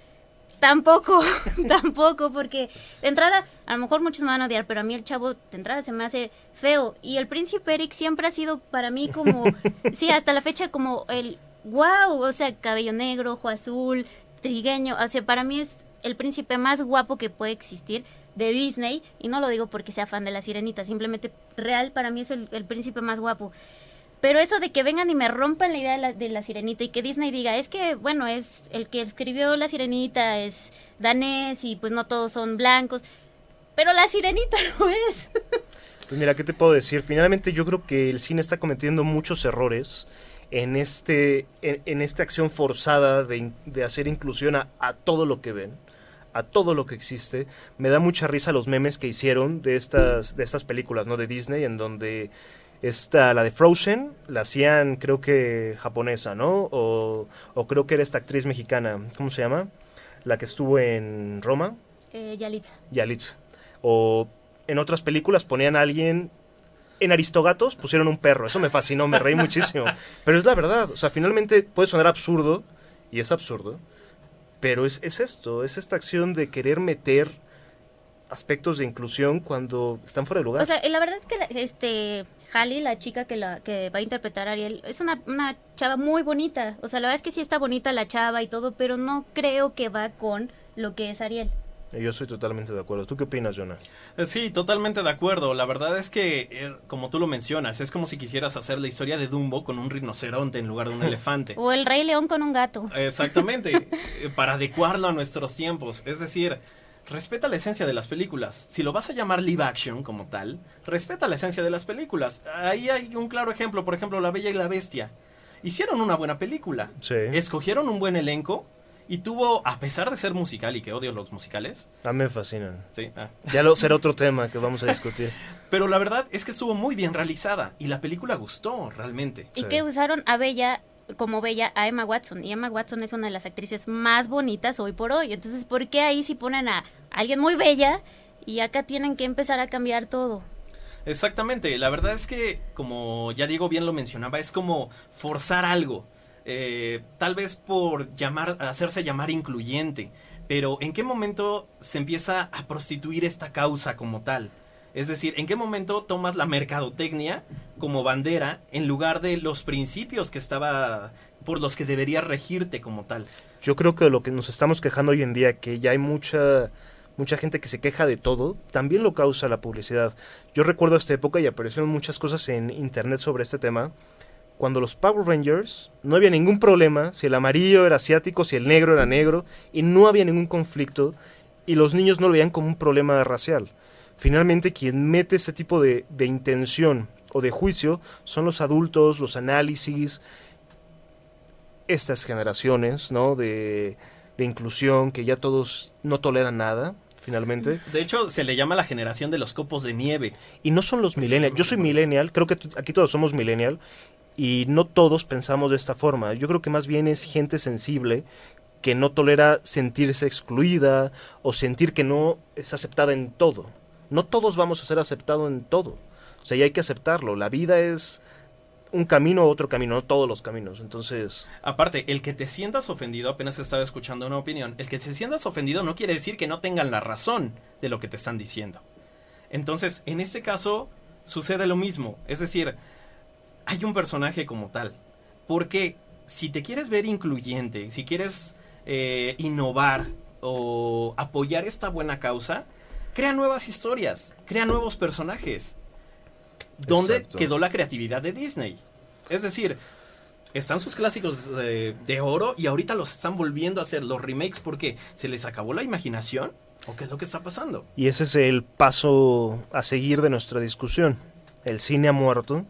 tampoco, <laughs> tampoco, porque de entrada, a lo mejor muchos me van a odiar, pero a mí el chavo de entrada se me hace feo. Y el Príncipe Eric siempre ha sido para mí como, sí, hasta la fecha como el wow, o sea, cabello negro, ojo azul, trigueño, o sea, para mí es el príncipe más guapo que puede existir de Disney, y no lo digo porque sea fan de la sirenita, simplemente real para mí es el, el príncipe más guapo. Pero eso de que vengan y me rompan la idea de la, de la sirenita y que Disney diga, es que, bueno, es el que escribió la sirenita, es danés y pues no todos son blancos. Pero la sirenita <laughs> no es. Pues mira, ¿qué te puedo decir? Finalmente yo creo que el cine está cometiendo muchos errores en este en, en esta acción forzada de, de hacer inclusión a, a todo lo que ven, a todo lo que existe. Me da mucha risa los memes que hicieron de estas de estas películas, ¿no? De Disney en donde esta la de Frozen la hacían creo que japonesa, ¿no? O, o creo que era esta actriz mexicana, ¿cómo se llama? La que estuvo en Roma. Eh, Yalitza. Yalitza. O en otras películas ponían a alguien. En Aristogatos pusieron un perro. Eso me fascinó, me reí muchísimo. <laughs> Pero es la verdad. O sea, finalmente puede sonar absurdo. Y es absurdo. Pero es, es esto. Es esta acción de querer meter aspectos de inclusión cuando están fuera de lugar. O sea, la verdad es que este Halle, la chica que la que va a interpretar a Ariel, es una, una chava muy bonita. O sea, la verdad es que sí está bonita la chava y todo, pero no creo que va con lo que es Ariel. Yo estoy totalmente de acuerdo. ¿Tú qué opinas, Jonah? Eh, Sí, totalmente de acuerdo. La verdad es que, eh, como tú lo mencionas, es como si quisieras hacer la historia de Dumbo con un rinoceronte en lugar de un <laughs> elefante. O el Rey León con un gato. Exactamente, <laughs> eh, para adecuarlo a nuestros tiempos. Es decir, respeta la esencia de las películas. Si lo vas a llamar live action como tal, respeta la esencia de las películas. Ahí hay un claro ejemplo, por ejemplo, La Bella y la Bestia. Hicieron una buena película. Sí. Escogieron un buen elenco y tuvo, a pesar de ser musical y que odio los musicales, A mí me fascinan. sí, ah, Ya lo será otro tema que vamos a <laughs> discutir. pero la verdad es que estuvo muy bien realizada y la película gustó realmente. Y que usaron a Bella como Bella a Emma Watson. Y Emma Watson es una de las actrices más bonitas hoy por hoy. Entonces, ¿por qué ahí sí ponen a alguien muy bella y acá tienen que empezar a cambiar todo? Exactamente, la verdad es que, como ya Diego bien lo mencionaba, es como forzar algo. Eh, tal vez por llamar, hacerse llamar incluyente. Pero ¿en qué momento se empieza a prostituir esta causa como tal? Es decir, ¿en qué momento tomas la mercadotecnia como bandera en lugar de los principios que estaba por los que deberías regirte como tal? Yo creo que lo que nos estamos quejando hoy en día, que ya hay mucha mucha gente que se queja de todo, también lo causa la publicidad. Yo recuerdo esta época y aparecieron muchas cosas en internet sobre este tema. Cuando los Power Rangers no había ningún problema, si el amarillo era asiático, si el negro era negro, y no había ningún conflicto, y los niños no lo veían como un problema racial. Finalmente, quien mete este tipo de, de intención o de juicio son los adultos, los análisis, estas generaciones, ¿no? De, de inclusión, que ya todos no toleran nada, finalmente. De hecho, se le llama la generación de los copos de nieve. Y no son los millennials. Yo soy millennial, creo que aquí todos somos millennial. Y no todos pensamos de esta forma. Yo creo que más bien es gente sensible que no tolera sentirse excluida o sentir que no es aceptada en todo. No todos vamos a ser aceptados en todo. O sea, y hay que aceptarlo. La vida es un camino o otro camino, no todos los caminos. Entonces, Aparte, el que te sientas ofendido, apenas estaba escuchando una opinión, el que te sientas ofendido no quiere decir que no tengan la razón de lo que te están diciendo. Entonces, en este caso, sucede lo mismo. Es decir, hay un personaje como tal. Porque si te quieres ver incluyente, si quieres eh, innovar o apoyar esta buena causa, crea nuevas historias, crea nuevos personajes. ¿Dónde Exacto. quedó la creatividad de Disney? Es decir, están sus clásicos eh, de oro y ahorita los están volviendo a hacer los remakes porque se les acabó la imaginación o qué es lo que está pasando. y ese es el paso a seguir de nuestra discusión. El cine ha muerto.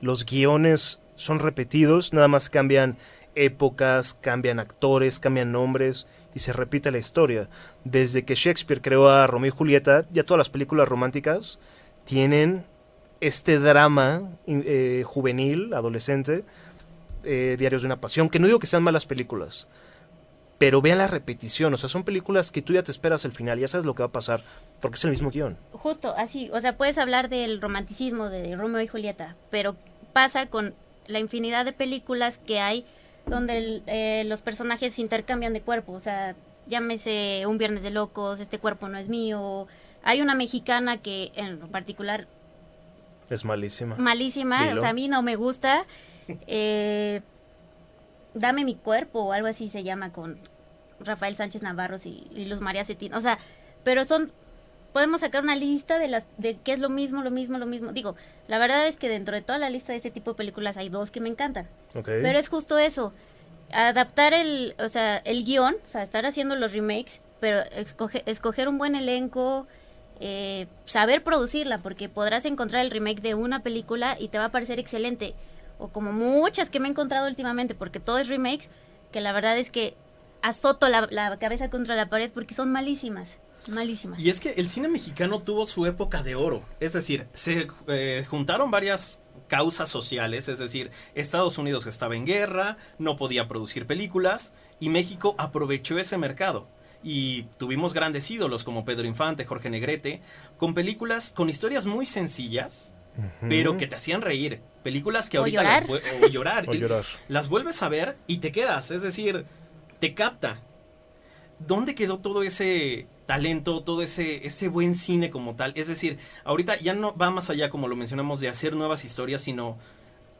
Los guiones son repetidos, nada más cambian épocas, cambian actores, cambian nombres y se repite la historia. Desde que Shakespeare creó a Romeo y Julieta, ya todas las películas románticas tienen este drama eh, juvenil, adolescente, eh, Diarios de una Pasión, que no digo que sean malas películas, pero vean la repetición, o sea, son películas que tú ya te esperas el final, ya sabes lo que va a pasar, porque es el mismo guion. Justo, así, o sea, puedes hablar del romanticismo de Romeo y Julieta, pero pasa con la infinidad de películas que hay donde el- eh, los personajes se intercambian de cuerpo, o sea, llámese Un Viernes de Locos, Este Cuerpo No Es Mío, hay una mexicana que en particular Es malísima. malísima, Dilo. o sea, a mí no me gusta, eh, Dame mi cuerpo o algo así se llama con Rafael Sánchez Navarros y, y Luz María Cetín, o sea, pero son podemos sacar una lista de las de qué es lo mismo, lo mismo, lo mismo. Digo, la verdad es que dentro de toda la lista de ese tipo de películas hay dos que me encantan. Pero es justo eso, adaptar el, o sea, el guion, o sea, estar haciendo los remakes, pero escoge- escoger un buen elenco, eh, saber producirla, porque podrás encontrar el remake de una película y te va a parecer excelente, o como muchas que me he encontrado últimamente, porque todo es remakes, que la verdad es que azoto la, la cabeza contra la pared porque son malísimas, malísimas. Y es que el cine mexicano tuvo su época de oro. Es decir, se eh, juntaron varias causas sociales. Es decir, Estados Unidos estaba en guerra, no podía producir películas y México aprovechó ese mercado. Y tuvimos grandes ídolos como Pedro Infante, Jorge Negrete, con películas, con historias muy sencillas, pero que te hacían reír. Películas que O ahorita llorar. las o <laughs> llorar. O llorar. Las vuelves a ver y te quedas. Es decir, te capta. ¿dónde quedó todo ese talento, todo ese, ese buen cine como tal? Es decir, ahorita ya no va más allá, como lo mencionamos, de hacer nuevas historias, sino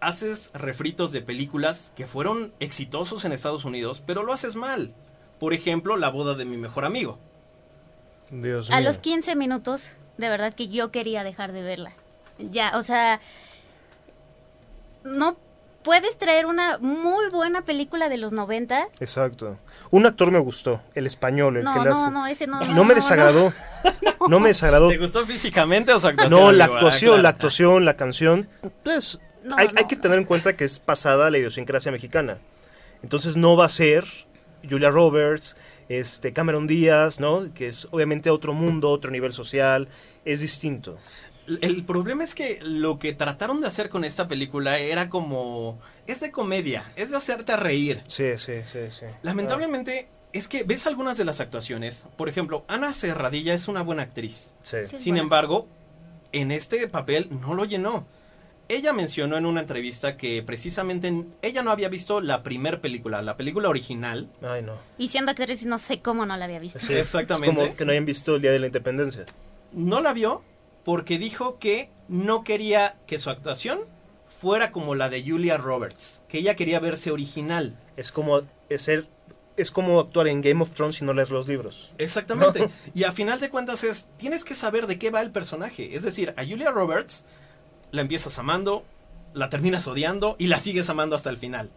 haces refritos de películas que fueron exitosos en Estados Unidos, pero lo haces mal. Por ejemplo, La boda de mi mejor amigo. Dios A mío. los 15 minutos, de verdad que yo quería dejar de verla. Ya, o sea, no puedes traer una muy buena película de los 90. Exacto. Un actor me gustó, el español, el No, que le no, hace. no, ese no. No me desagradó. <laughs> No, me desagradó. ¿Te gustó físicamente o su actuación? No, la amigo? Ah, actuación, claro. la actuación, la canción. Pues No, hay, no, hay que tener en cuenta que es pasada la idiosincrasia mexicana. Entonces no va a ser Julia Roberts, este Cameron Díaz, ¿no? Que es obviamente otro mundo, otro nivel social, es distinto. El problema es que lo que trataron de hacer con esta película era como... Es de comedia, es de hacerte reír. Sí, sí, sí, sí. Lamentablemente, es que ves algunas de las actuaciones. Por ejemplo, Ana Serradilla es una buena actriz. Sí. Sin buena. embargo, en este papel no lo llenó. Ella mencionó en una entrevista que precisamente en- ella no había visto la primer película, la película original. Ay, no. Y siendo actriz, no sé cómo no la había visto. Sí, Exactamente. Es como que no hayan visto el Día de la Independencia. No la vio porque dijo que no quería que su actuación fuera como la de Julia Roberts, que ella quería verse original. Es como es ser es como actuar en Game of Thrones y no leer los libros. Exactamente. <laughs> Y a final de cuentas es, tienes que saber de qué va el personaje. Es decir, a Julia Roberts la empiezas amando, la terminas odiando y la sigues amando hasta el final.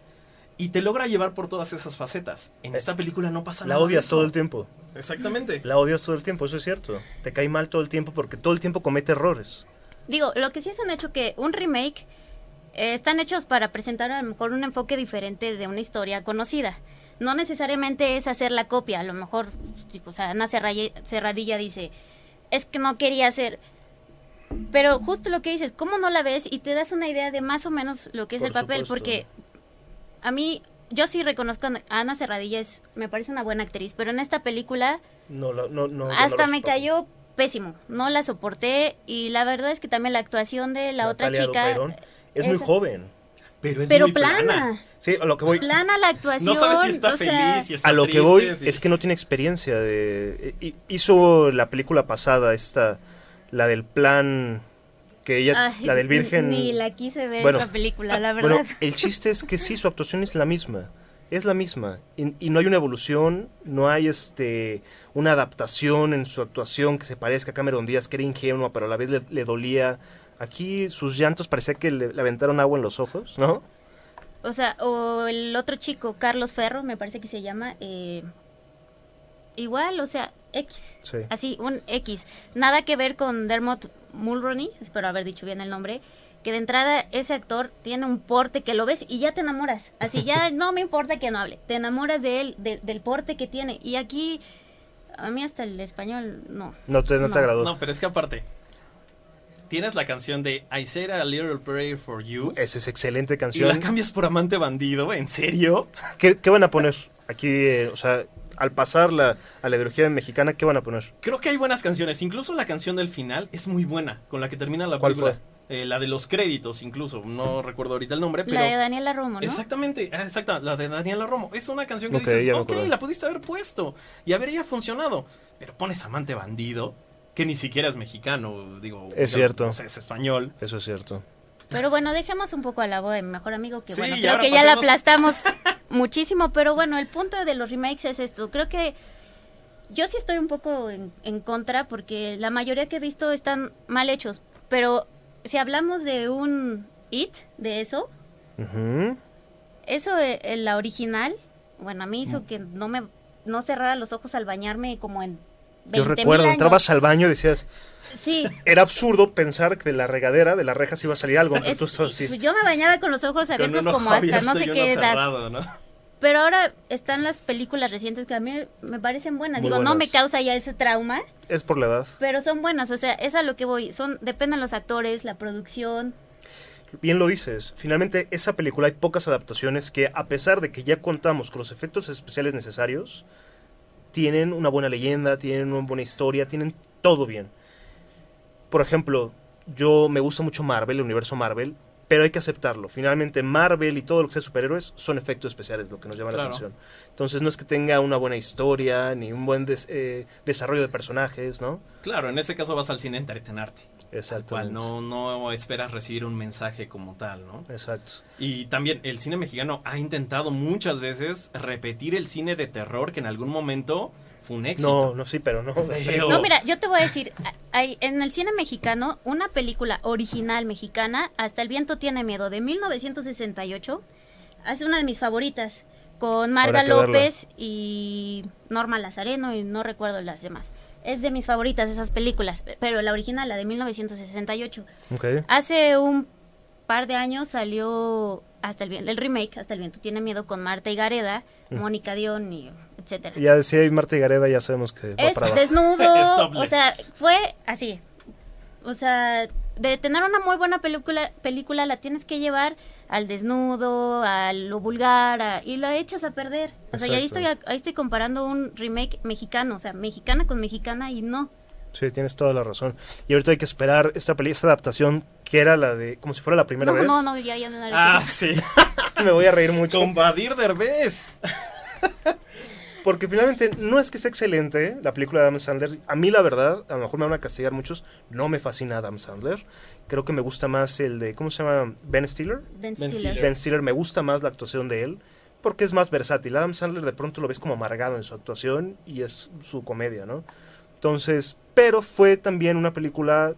Y te logra llevar por todas esas facetas. En esta película no pasa La nada. de odias todo el tiempo. Exactamente. La odias todo el tiempo, eso es cierto. Te cae mal todo el tiempo porque todo el tiempo comete errores. Digo, lo que sí es un hecho que un remake eh, están hechos para presentar a lo mejor un enfoque diferente de una historia conocida. No necesariamente es hacer la copia, a lo mejor, digo, o sea, Ana Serradilla dice, es que no quería hacer... Pero justo lo que dices, ¿cómo no la ves? Y te das una idea de más o menos lo que es Por el papel, supuesto. porque a mí, yo sí reconozco a Ana Serradilla, es, me parece una buena actriz, pero en esta película No, la- no, no, hasta me cayó pésimo, no la soporté y la verdad es que también la actuación de la Natalia otra chica Dupeirón es muy es- joven. Pero es pero muy plana, Sí, a lo que voy. plana la actuación, No sabes si está o sea, feliz, si está A lo que voy es que no tiene experiencia de hi- hizo la película pasada esta la del plan que ella ay, la del virgen Ni la quise ver Bueno, esa película, la verdad. Bueno, el chiste es que sí, su actuación es la misma. Es la misma. Y, y no hay una evolución, no hay este una adaptación en su actuación que se parezca a Cameron Díaz, que era ingenua, pero a la vez le, le dolía. Aquí sus llantos parecía que le, le aventaron agua en los ojos, ¿no? O sea, o el otro chico, Carlos Ferro, me parece que se llama, eh, igual, o sea, X. Sí. Así, un X. Nada que ver con Dermot Mulroney, espero haber dicho bien el nombre, que de entrada ese actor tiene un porte que lo ves y ya te enamoras. Así, ya <laughs> no me importa que no hable, te enamoras de él, de- del porte que tiene. Y aquí, a mí hasta el español, no. No te, no te agradó. No, pero es que aparte, tienes la canción de I Said a Little Prayer for You. Esa es excelente Y canción. la cambias por Amante Bandido, ¿en serio? ¿Qué, qué van a poner? Aquí, eh, o sea, al pasar la, a la ideología mexicana, ¿qué van a poner? Creo que hay buenas canciones. Incluso la canción del final es muy buena, con la que termina la ¿Cuál película. Eh, la de los créditos, incluso. No recuerdo ahorita el nombre, pero. La de Daniela Romo, ¿no? Exactamente, ah, exacta, la de Daniela Romo. Es una canción que Ok, dices, ok, acordé. la pudiste haber puesto y habría funcionado. Pero pones amante bandido, que ni siquiera es mexicano, digo. Es cierto. es español. Eso es cierto. Pero bueno, dejemos un poco a la voz de mi mejor amigo, que Sí, bueno, creo que ya la aplastamos <laughs> muchísimo, pero bueno, el punto de los remakes es esto. Creo que yo sí estoy un poco en, en contra porque la mayoría que he visto están mal hechos, pero si hablamos de un It, de eso, eso, eh, eh, la original, bueno, a mí Mm. hizo que no me no cerrara los ojos al bañarme como en 20 Yo recuerdo, entrabas al baño y decías, Sí, era absurdo pensar que de la regadera, de la reja, se iba a salir algo. es- así. yo me bañaba con los ojos abiertos como hasta no sé qué edad. cerrado, ¿no? Pero ahora están las películas recientes que a mí me parecen buenas. Muy Digo, no me buenas. causa ya ese trauma, Es por la edad. pero son buenas. O sea, es a lo que voy. Son, dependen los actores, la producción. Bien lo dices. Finalmente, esa película hay pocas adaptaciones que, a pesar de que ya contamos con los efectos especiales necesarios, tienen una buena leyenda, tienen una buena historia, tienen todo bien. Por ejemplo, yo me gusta mucho Marvel, el universo Marvel, pero hay que aceptarlo. Finalmente, Marvel y todo lo que sea superhéroes son efectos especiales lo que nos llama la atención. Entonces, no es que tenga una buena historia ni un buen des- eh, desarrollo de personajes, ¿no? Claro, en ese caso vas al cine a entretenerte. Cual Exactamente. no, no esperas recibir un mensaje como tal, ¿no? Exacto. Y también el cine mexicano ha intentado muchas veces repetir el cine de terror que en algún momento fue un éxito. No, no, sí, pero no. Pero- <laughs> No, mira, yo te voy a decir, hay, en el cine mexicano, una película original mexicana, Hasta el viento tiene miedo, de 1968, es una de mis favoritas, con Marga. López y Norma Lazareno y no recuerdo las demás. Es de mis favoritas esas películas, pero la original, la de 1968. Ok. Hace un par de años salió hasta el viento, el remake, Hasta el viento tiene miedo con Marta y Gareda, Mm. Mónica Dion y etcétera. Ya decía ahí Marta y Gareda, ya sabemos que va Es para desnudo, <laughs> Es o sea, fue así. O sea, de tener una muy buena película, película la tienes que llevar al desnudo, a lo vulgar, a- y la echas a perder. O sea, y ahí estoy, ahí estoy comparando un remake mexicano, o sea, mexicana con mexicana y no. Sí, tienes toda la razón. Y ahorita hay que esperar esta peli, esta adaptación que era la de, como si fuera la primera No, vez. no, no, ya, ya no la Ah, sí. <laughs> Me voy a reír mucho. Con Badir Derbez. <laughs> Porque finalmente no es que sea excelente la película de Adam Sandler. A mí la verdad, a lo mejor me van a castigar muchos, no me fascina Adam Sandler. Creo que me gusta más el de, ¿cómo se llama? Ben Stiller. Ben. Stiller. Ben Stiller me gusta más la actuación de él porque es más versátil. Adam Sandler de pronto lo ves como amargado en su actuación y es su comedia, ¿no? Entonces, pero fue también una película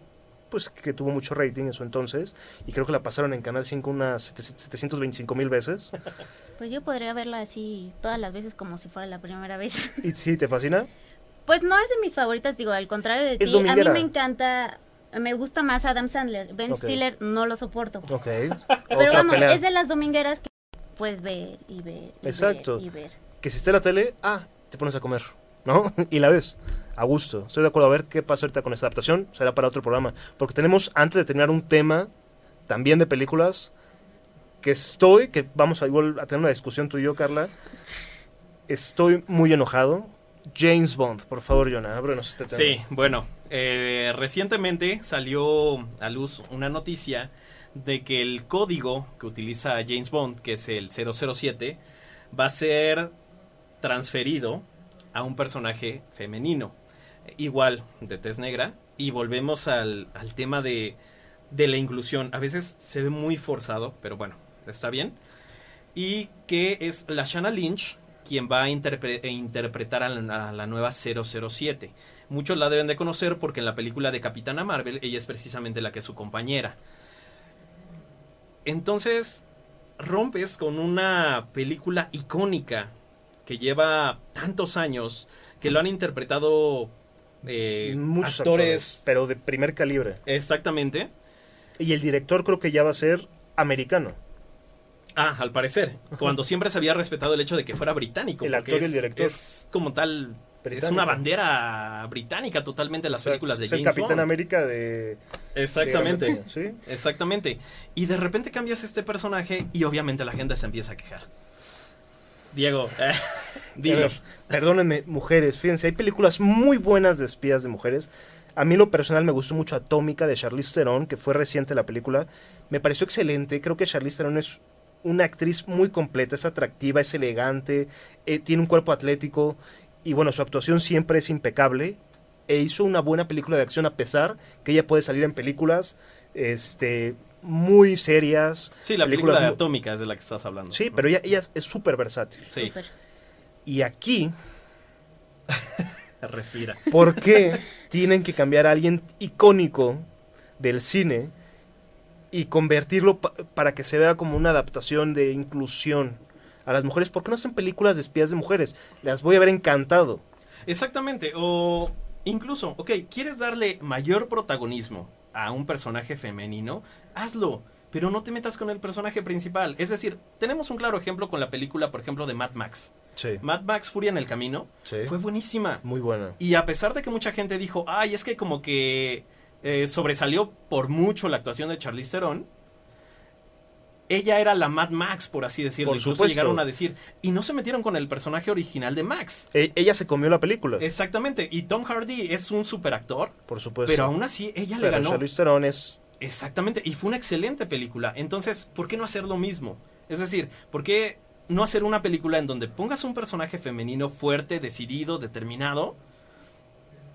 pues que tuvo mucho rating en su entonces y creo que la pasaron en Canal 5 unas 725 mil veces. Pues yo podría verla así todas las veces como si fuera la primera vez. ¿Y sí, te fascina? Pues no es de mis favoritas, digo, al contrario de ti. A mí me encanta Me gusta más Adam Sandler. Ben Ok. Stiller no lo soporto. Ok. Pero vamos, pelea. es de las domingueras que puedes ver y ver. y Exacto. ver y ver. Que si está en la tele, ah, te pones a comer, ¿no? <laughs> y la ves. A gusto. Estoy de acuerdo a ver qué pasa ahorita con esta adaptación. Será para otro programa. Porque tenemos, antes de terminar, un tema también de películas que estoy, que vamos a igual a tener una discusión tú y yo, Carla. Estoy muy enojado. James Bond, por favor, Jonah, ábrenos este tema. Sí, bueno, eh, recientemente salió a luz una noticia de que el código que utiliza James Bond, que es el 007, va a ser transferido a un personaje femenino, igual de tez negra, y volvemos al, al tema de, de la inclusión. A veces se ve muy forzado, pero bueno, está bien. Y que es la Shanna Lynch quien va a e interpretar a la, a la nueva 007. Muchos la deben de conocer porque en la película de Capitana Marvel ella es precisamente la que es su compañera. Entonces rompes con una película icónica que lleva tantos años, que lo han interpretado eh, Muchos actores, actores, pero de primer calibre. Exactamente. Y el director creo que ya va a ser americano. Ah, al parecer. Cuando siempre se había respetado el hecho de que fuera británico. El actor y el director. Es como tal. Es una bandera británica totalmente las Exacto. películas de Es el James Capitán Bond. América de... Exactamente. de- ¿sí? Exactamente. Y de repente cambias este personaje y obviamente la gente se empieza a quejar. Diego, <laughs> eh, perdónenme, mujeres, fíjense, hay películas muy buenas de espías de mujeres. A mí lo personal me gustó mucho Atómica de Charlize Theron, que fue reciente la película. Me pareció excelente, creo que Charlize Theron es una actriz muy completa, es atractiva, es elegante, eh, tiene un cuerpo atlético y bueno, su actuación siempre es impecable. E hizo una buena película de acción a pesar que ella puede salir en películas este, muy serias. Sí, la película muy- atómica es de la que estás hablando. Sí, pero ella, ella es súper versátil. Sí. Y aquí, <laughs> Respira. ¿por qué tienen que cambiar a alguien icónico del cine y convertirlo pa- para que se vea como una adaptación de inclusión a las mujeres? ¿Por qué no hacen películas de espías de mujeres? Las voy a ver encantado. Exactamente. O incluso, ok, ¿quieres darle mayor protagonismo a un personaje femenino? Hazlo. Pero no te metas con el personaje principal. Es decir, tenemos un claro ejemplo con la película, por ejemplo, de Mad Max. Sí. Mad Max Furia en el Camino Sí. fue buenísima. Muy buena. Y a pesar de que mucha gente dijo, ay, es que como que eh, sobresalió por mucho la actuación de Charlize Theron, ella era la Mad Max, por así decirlo. Por supuesto. llegaron a decir, y no se metieron con el personaje original de Max. E- ella se comió la película. Exactamente, y Tom Hardy es un super actor, por supuesto. pero aún así ella le ganó. Charlize Theron es Exactamente, y fue una excelente película. Entonces, ¿por qué no hacer lo mismo? Es decir, ¿por qué no hacer una película en donde pongas un personaje femenino fuerte, decidido, determinado,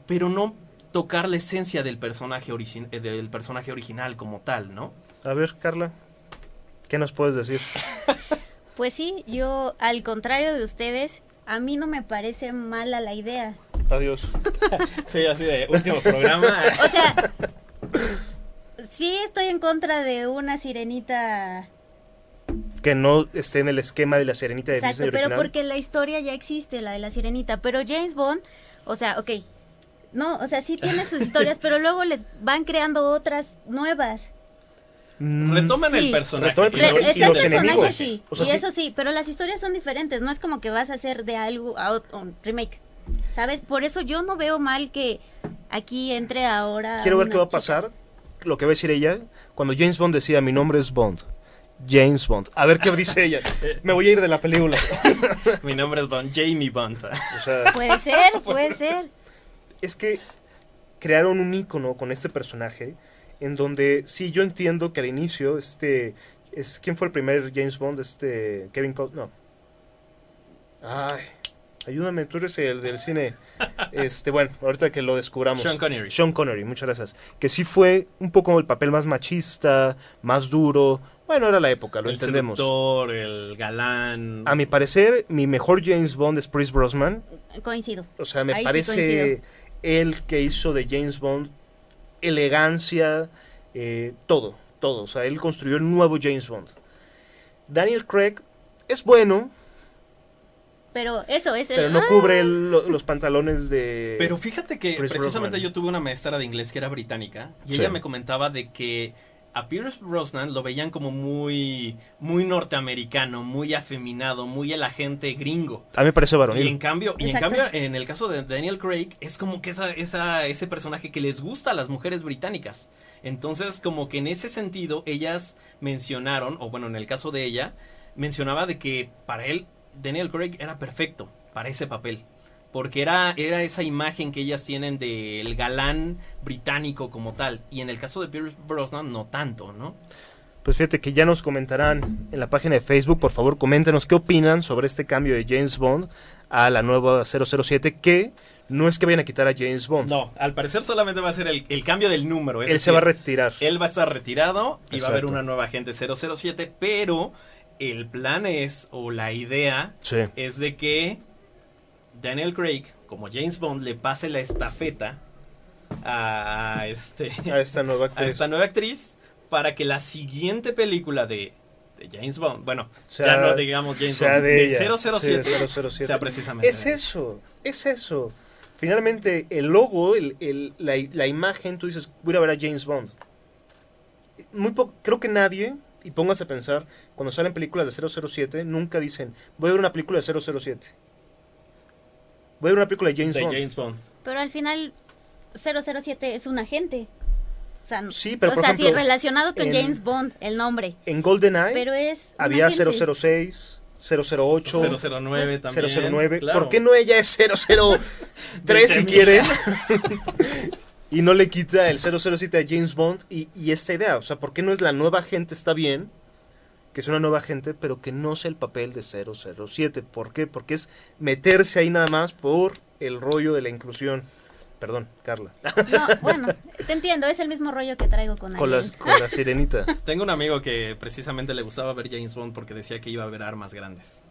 pero no tocar la esencia del personaje, eh, del personaje original como tal, ¿no? A ver, Carla, ¿qué nos puedes decir? <laughs> Pues sí, yo, al contrario de ustedes, a mí no me parece mala la idea. Adiós. <laughs> sí, así de último programa. O sea, sí estoy en contra de una sirenita. Que no esté en el esquema de la Serenita de Exacto, Disney pero porque la historia ya existe, la de la sirenita. Pero James Bond, o sea, ok. No, o sea, sí tiene sus <laughs> historias, pero luego les van creando otras nuevas. Retoman el Sí. personaje. Retoman el Re- personaje. y el los personaje, enemigos. sí. O sea, y sí. eso sí, pero las historias son diferentes. No es como que vas a hacer de algo a un remake. ¿Sabes? Por eso yo no veo mal que aquí entre ahora. Quiero ver qué va a chica. pasar, lo que va a decir ella, cuando James Bond decida mi nombre es Bond. James Bond. A ver qué dice ella. <laughs> Me voy a ir de la película. <laughs> Mi nombre es Bond, Jamie Bond. O sea, Puede ser, puede <laughs> ser. es que crearon un icono con este personaje en donde sí yo entiendo que al inicio este es quién fue el primer James Bond este Kevin Costner no ay ayúdame tú eres el del cine <laughs> este bueno ahorita que lo descubramos Sean Connery. Sean Connery muchas gracias que sí fue un poco el papel más machista más duro bueno era la época lo el entendemos seductor, el galán. a mi parecer mi mejor James Bond es Pierce Brosnan Coincido. o sea, me Ahí sí parece coincido. él que hizo de James Bond elegancia, eh, todo, todo. O sea, él construyó el nuevo James Bond. Daniel Craig es bueno, Pero eso es el... Pero no ¡ah! cubre el- lo- los pantalones de. Pero fíjate que Chris precisamente yo tuve una maestra de inglés que era británica y Sí. ella me comentaba de que a Pierce Brosnan lo veían como muy muy norteamericano, muy afeminado, muy el agente gringo. A mí me parece varonil. Y en cambio, y en cambio en el caso de Daniel Craig es como que esa, esa ese personaje que les gusta a las mujeres británicas. Entonces, como que en ese sentido ellas mencionaron o bueno, en el caso de ella mencionaba de que para él Daniel Craig era perfecto para ese papel. Porque era, era esa imagen que ellas tienen del galán británico como tal. Y en el caso de Pierce Brosnan, no tanto, ¿no? Pues fíjate que ya nos comentarán en la página de Facebook. Por favor, coméntenos qué opinan sobre este cambio de James Bond a la nueva 007. Que no es que vayan a quitar a James Bond. No, al parecer solamente va a ser el, el cambio del número. es Él se va a retirar. Él va a estar retirado y va a haber una nueva agente 007, pero el plan es, o la idea, Sí. es de que Daniel Craig, como James Bond, le pase la estafeta a, a este, A esta nueva <laughs> a actriz. esta nueva actriz para que la siguiente película de, de James Bond, bueno, Sea- ya no digamos James Bond, de de, ella. 007, Sí, de 007. sea precisamente. Es eso, es eso. Finalmente, el logo, el, el- la, la imagen, tú dices, voy a a ver a James Bond. Muy creo que nadie, y póngase a pensar, cuando salen películas de 007, nunca dicen, voy a ver una película de 007. Voy a ver una película de James de Bond. James Bond. Pero al final 007 es un agente. O sea, Sí, pero o por sea, sí, ejemplo, relacionado con en- James Bond, el nombre. En GoldenEye Pero es un había agente. 006, 008, 009 también, 009. claro. ¿Por qué no ella es 003 si quieren? <laughs> y no le quita el 007 a James Bond. Y, y esta idea, o sea, ¿por qué no es la nueva gente está bien? Que es una nueva gente, pero que no sea el papel de 007. ¿Por qué? Porque es meterse ahí nada más por el rollo de la inclusión. Perdón, Carla. No, bueno, te entiendo, es el mismo rollo que traigo con con, la, con la sirenita. <laughs> Tengo un amigo que precisamente le gustaba ver James Bond porque decía que iba a ver armas grandes.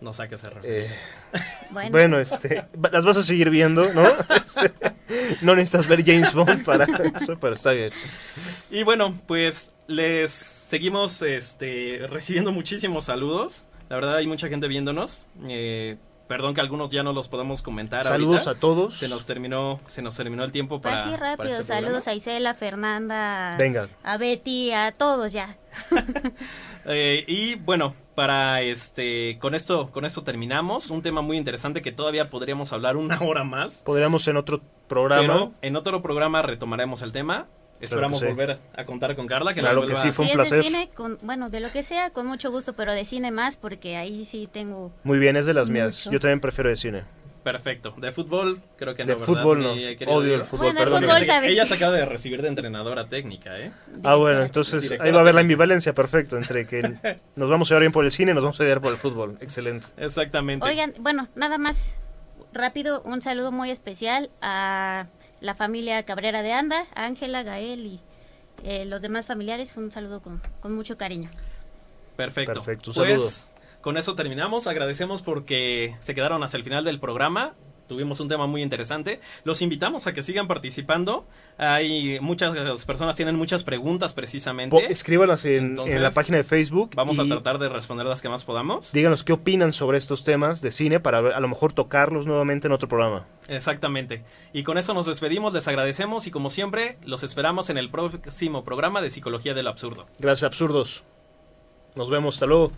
No sé a qué se refiere. Eh, Bueno. bueno, este, las vas a seguir viendo, ¿no? <laughs> Este, <laughs> no necesitas ver James Bond para eso, pero está bien. Y bueno, pues les seguimos este, recibiendo muchísimos saludos. La verdad hay mucha gente viéndonos. Eh, perdón que algunos ya no los podemos comentar. Saludos ahorita. a todos. Se nos terminó, se nos terminó el tiempo para. Así para rápido, este saludos programa. a Isela, Fernanda, Venga. a Betty, a todos ya. <laughs> Eh, y bueno, para este, con esto, con esto terminamos. Un tema muy interesante que todavía podríamos hablar una hora más. Podríamos en otro programa. Pero en otro programa retomaremos el tema. Esperamos sí. volver a contar con Carla. Que Claro que sí, fue un placer. de cine, con, bueno, de lo que sea, con mucho gusto, pero de cine más, porque ahí sí tengo... Muy bien, es de las mías. Yo también prefiero de cine. Perfecto. De fútbol, creo que De no. ¿verdad? fútbol no. Odio el fútbol, Bueno, el perdón. fútbol, ¿sabes Ella se acaba de recibir de entrenadora técnica, ¿eh? Ah, bueno, entonces Directora ahí va a haber la ambivalencia, perfecto, entre que <laughs> nos vamos a llevar bien por el cine y nos vamos a llevar por el fútbol. Excelente. Exactamente. Oigan, bueno, nada más rápido, un saludo muy especial a la familia Cabrera de Anda, Ángela, Gael y eh, los demás familiares. Un saludo con, con mucho cariño. Perfecto. Perfecto, Pues, saludo. con eso terminamos. Agradecemos porque se quedaron hasta el final del programa. Tuvimos un tema muy interesante. Los invitamos a que sigan participando. Hay muchas personas tienen muchas preguntas precisamente. Po- escríbanos en, Entonces, en la página de Facebook. Vamos a tratar de responder las que más podamos. Díganos qué opinan sobre estos temas de cine para a lo mejor tocarlos nuevamente en otro programa. Exactamente. Y con eso nos despedimos, les agradecemos y como siempre, los esperamos en el próximo programa de Psicología del Absurdo. Gracias, absurdos. Nos vemos, hasta luego.